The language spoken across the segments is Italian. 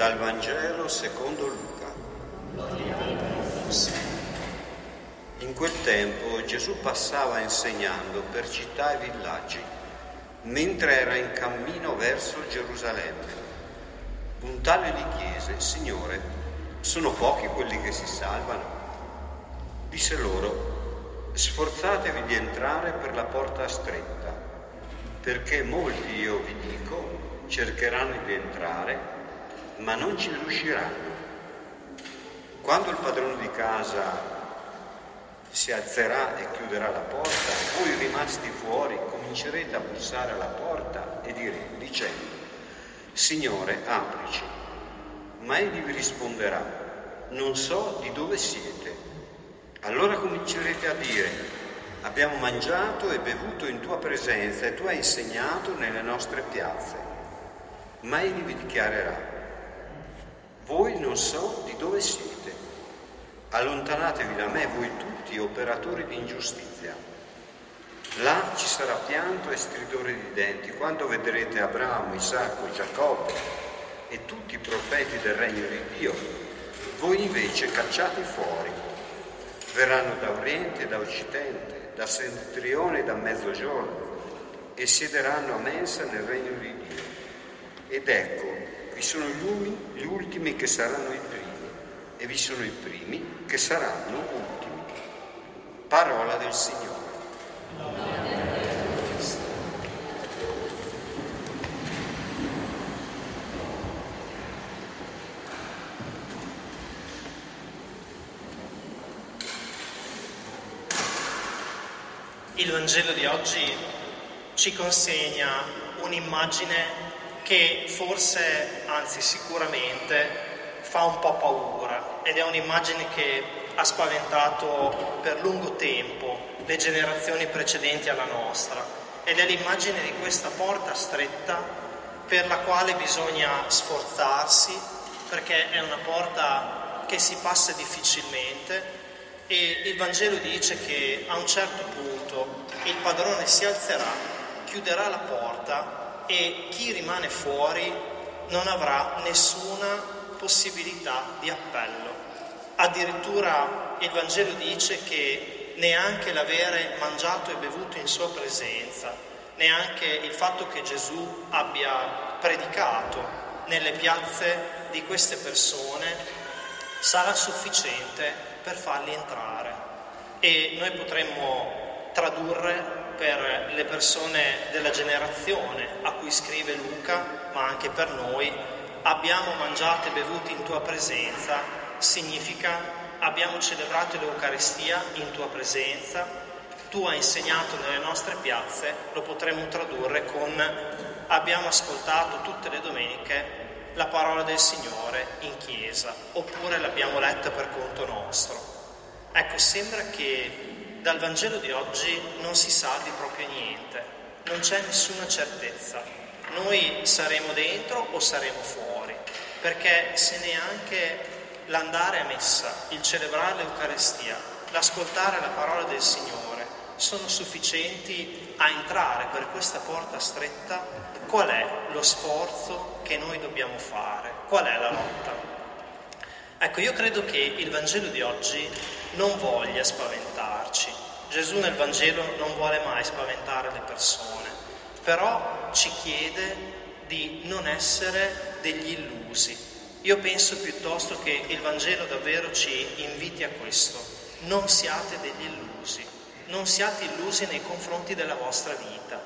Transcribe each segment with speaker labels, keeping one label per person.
Speaker 1: Dal Vangelo secondo Luca. In quel tempo Gesù passava insegnando per città e villaggi, mentre era in cammino verso Gerusalemme. Un tale gli chiese, Signore, sono pochi quelli che si salvano? Disse loro, sforzatevi di entrare per la porta stretta, perché molti, io vi dico, cercheranno di entrare ma non ci riusciranno. Quando il padrone di casa si alzerà e chiuderà la porta, voi rimasti fuori comincerete a bussare alla porta e direte, dicendo, Signore, aprici. Ma egli vi risponderà, non so di dove siete. Allora comincerete a dire, abbiamo mangiato e bevuto in tua presenza e tu hai insegnato nelle nostre piazze. Ma egli vi dichiarerà, voi non so di dove siete. Allontanatevi da me, voi tutti operatori di ingiustizia. Là ci sarà pianto e stridore di denti quando vedrete Abramo, Isacco, Giacobbe e tutti i profeti del regno di Dio. Voi invece cacciati fuori. Verranno da oriente e da occidente, da settentrione e da mezzogiorno e siederanno a mensa nel regno di Dio. Ed ecco, vi sono gli, gli ultimi che saranno i primi e vi sono i primi che saranno ultimi. Parola del Signore.
Speaker 2: Il Vangelo di oggi ci consegna un'immagine che forse, anzi sicuramente, fa un po' paura ed è un'immagine che ha spaventato per lungo tempo le generazioni precedenti alla nostra ed è l'immagine di questa porta stretta per la quale bisogna sforzarsi perché è una porta che si passa difficilmente e il Vangelo dice che a un certo punto il padrone si alzerà, chiuderà la porta e chi rimane fuori non avrà nessuna possibilità di appello. Addirittura il Vangelo dice che neanche l'avere mangiato e bevuto in sua presenza, neanche il fatto che Gesù abbia predicato nelle piazze di queste persone sarà sufficiente per farli entrare. E noi potremmo tradurre per le persone della generazione a cui scrive Luca, ma anche per noi, abbiamo mangiato e bevuto in tua presenza, significa abbiamo celebrato l'Eucaristia in tua presenza, tu hai insegnato nelle nostre piazze, lo potremmo tradurre con abbiamo ascoltato tutte le domeniche la parola del Signore in chiesa, oppure l'abbiamo letta per conto nostro. Ecco, sembra che dal Vangelo di oggi non si sa di proprio niente, non c'è nessuna certezza. Noi saremo dentro o saremo fuori, perché se neanche l'andare a messa, il celebrare l'Eucarestia, l'ascoltare la parola del Signore sono sufficienti a entrare per questa porta stretta, qual è lo sforzo che noi dobbiamo fare? Qual è la lotta? Ecco, io credo che il Vangelo di oggi non voglia spaventarci. Gesù nel Vangelo non vuole mai spaventare le persone, però ci chiede di non essere degli illusi. Io penso piuttosto che il Vangelo davvero ci inviti a questo. Non siate degli illusi, non siate illusi nei confronti della vostra vita.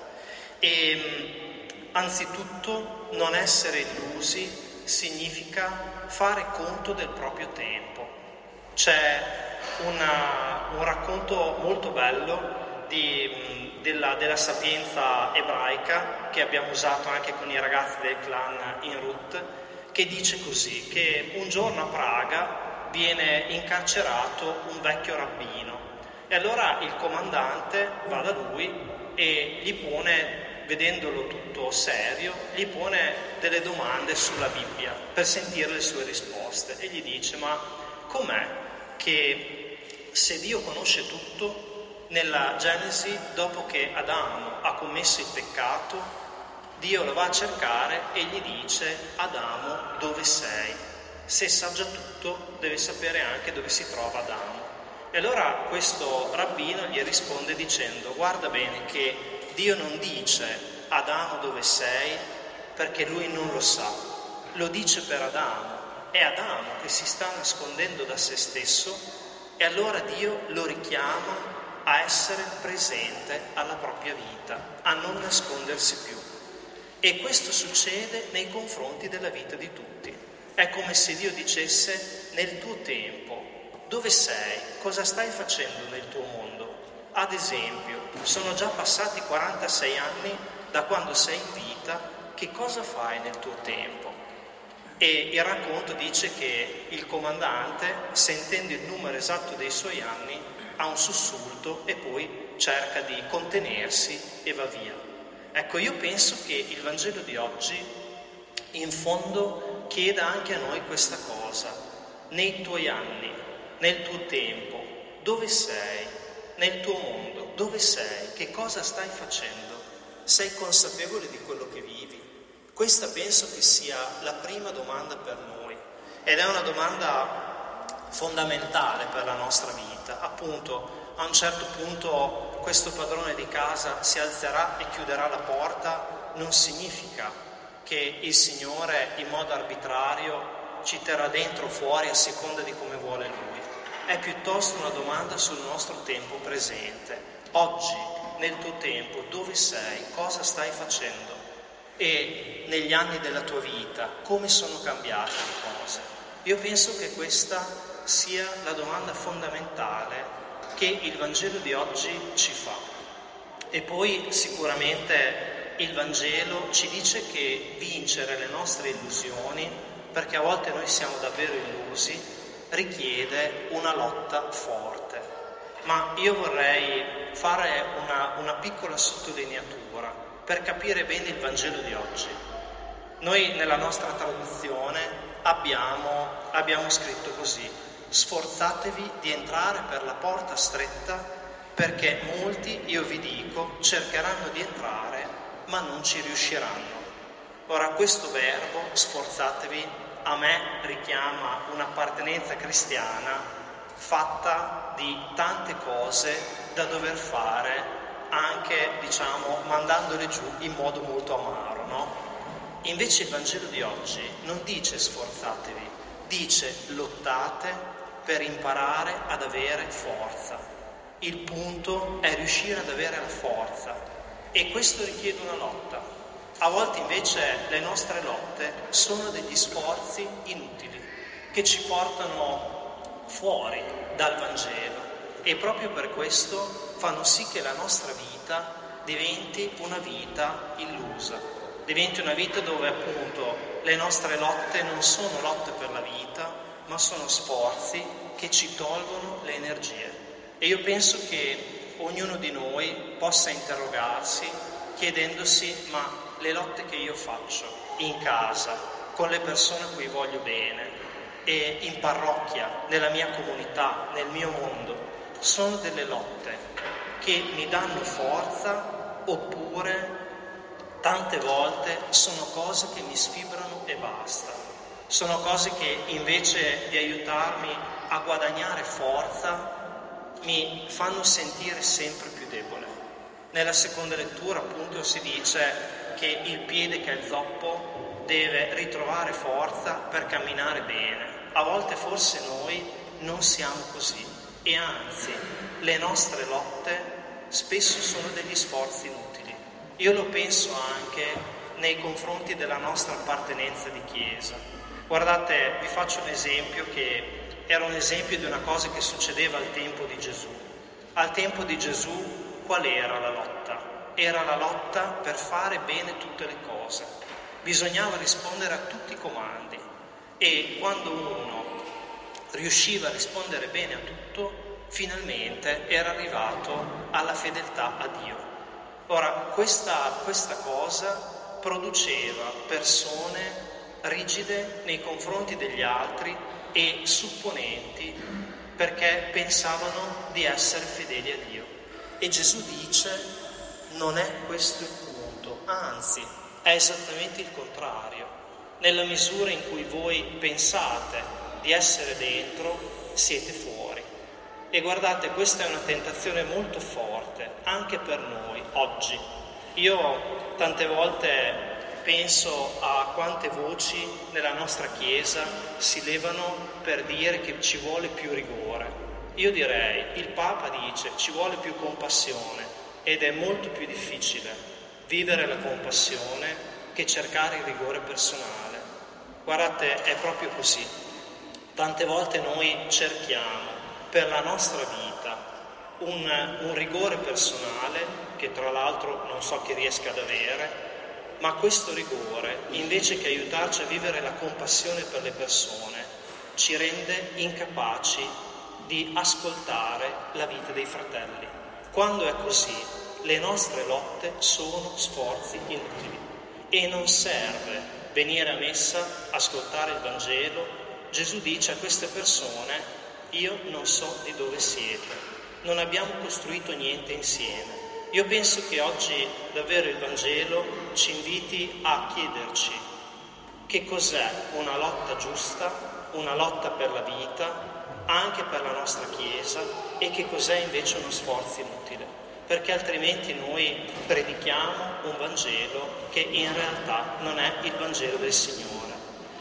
Speaker 2: E anzitutto non essere illusi significa fare conto del proprio tempo. C'è una, un racconto molto bello di, della, della, sapienza ebraica che abbiamo usato anche con i ragazzi del clan in route, che dice così, che un giorno a Praga viene incarcerato un vecchio rabbino e allora il comandante va da lui e gli pone vedendolo tutto serio, gli pone delle domande sulla Bibbia per sentire le sue risposte e gli dice ma com'è che se Dio conosce tutto, nella Genesi, dopo che Adamo ha commesso il peccato, Dio lo va a cercare e gli dice Adamo dove sei? Se sa già tutto deve sapere anche dove si trova Adamo. E allora questo rabbino gli risponde dicendo guarda bene che Dio non dice Adamo dove sei perché lui non lo sa, lo dice per Adamo. È Adamo che si sta nascondendo da se stesso e allora Dio lo richiama a essere presente alla propria vita, a non nascondersi più. E questo succede nei confronti della vita di tutti. È come se Dio dicesse nel tuo tempo, dove sei? Cosa stai facendo nel tuo mondo? Ad esempio, sono già passati 46 anni da quando sei in vita, che cosa fai nel tuo tempo? E il racconto dice che il comandante, sentendo il numero esatto dei suoi anni, ha un sussulto e poi cerca di contenersi e va via. Ecco, io penso che il Vangelo di oggi in fondo chieda anche a noi questa cosa. Nei tuoi anni, nel tuo tempo, dove sei? Nel tuo mondo, dove sei? Che cosa stai facendo? Sei consapevole di quello che vivi? Questa penso che sia la prima domanda per noi ed è una domanda fondamentale per la nostra vita. Appunto, a un certo punto questo padrone di casa si alzerà e chiuderà la porta, non significa che il Signore in modo arbitrario ci terrà dentro o fuori a seconda di come vuole Lui. È piuttosto una domanda sul nostro tempo presente. Oggi, nel tuo tempo, dove sei? Cosa stai facendo? E negli anni della tua vita, come sono cambiate le cose? Io penso che questa sia la domanda fondamentale che il Vangelo di oggi ci fa. E poi sicuramente il Vangelo ci dice che vincere le nostre illusioni, perché a volte noi siamo davvero illusi, richiede una lotta forte. Ma io vorrei fare una, una piccola sottolineatura per capire bene il Vangelo di oggi. Noi nella nostra traduzione abbiamo, abbiamo scritto così, sforzatevi di entrare per la porta stretta perché molti, io vi dico, cercheranno di entrare ma non ci riusciranno. Ora questo verbo, sforzatevi, a me richiama un'appartenenza cristiana fatta di tante cose da dover fare anche, diciamo, mandandole giù in modo molto amaro, no? Invece il Vangelo di oggi non dice sforzatevi, dice lottate per imparare ad avere forza. Il punto è riuscire ad avere la forza e questo richiede una lotta. A volte invece le nostre lotte sono degli sforzi inutili che ci portano fuori dal Vangelo e proprio per questo fanno sì che la nostra vita diventi una vita illusa, diventi una vita dove appunto le nostre lotte non sono lotte per la vita, ma sono sforzi che ci tolgono le energie. E io penso che ognuno di noi possa interrogarsi chiedendosi ma le lotte che io faccio in casa, con le persone a cui voglio bene e in parrocchia, nella mia comunità, nel mio mondo, sono delle lotte che mi danno forza oppure tante volte sono cose che mi sfibrano e basta. Sono cose che invece di aiutarmi a guadagnare forza mi fanno sentire sempre più debole. Nella seconda lettura appunto si dice che il piede che è zoppo deve ritrovare forza per camminare bene. A volte forse noi non siamo così e anzi le nostre lotte spesso sono degli sforzi inutili. Io lo penso anche nei confronti della nostra appartenenza di Chiesa. Guardate, vi faccio un esempio che era un esempio di una cosa che succedeva al tempo di Gesù. Al tempo di Gesù qual era la lotta? Era la lotta per fare bene tutte le cose. Bisognava rispondere a tutti i comandi e quando uno riusciva a rispondere bene a tutto, finalmente era arrivato alla fedeltà a Dio. Ora, questa, questa cosa produceva persone rigide nei confronti degli altri e supponenti perché pensavano di essere fedeli a Dio. E Gesù dice non è questo il punto, anzi è esattamente il contrario. Nella misura in cui voi pensate di essere dentro, siete fuori. E guardate, questa è una tentazione molto forte anche per noi oggi. Io tante volte penso a quante voci nella nostra Chiesa si levano per dire che ci vuole più rigore. Io direi, il Papa dice ci vuole più compassione ed è molto più difficile vivere la compassione che cercare il rigore personale. Guardate, è proprio così. Tante volte noi cerchiamo per la nostra vita un, un rigore personale che tra l'altro non so chi riesca ad avere, ma questo rigore, invece che aiutarci a vivere la compassione per le persone, ci rende incapaci di ascoltare la vita dei fratelli. Quando è così, le nostre lotte sono sforzi inutili e non serve venire a messa, ascoltare il Vangelo. Gesù dice a queste persone, io non so di dove siete, non abbiamo costruito niente insieme io penso che oggi davvero il Vangelo ci inviti a chiederci che cos'è una lotta giusta, una lotta per la vita, anche per la nostra Chiesa, e che cos'è invece uno sforzo inutile, perché altrimenti noi predichiamo un Vangelo che in realtà non è il Vangelo del Signore.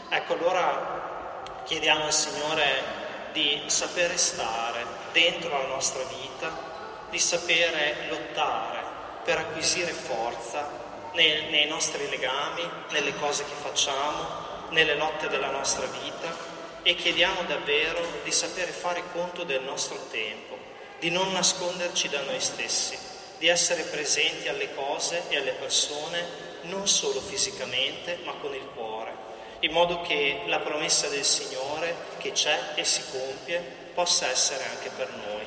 Speaker 2: Ecco, allora chiediamo al Signore di sapere stare dentro la nostra vita, di sapere lottare per acquisire forza nei, nei nostri legami, nelle cose che facciamo, nelle lotte della nostra vita e chiediamo davvero di sapere fare conto del nostro tempo, di non nasconderci da noi stessi, di essere presenti alle cose e alle persone non solo fisicamente ma con il cuore, in modo che la promessa del Signore che c'è e si compie possa essere anche per noi.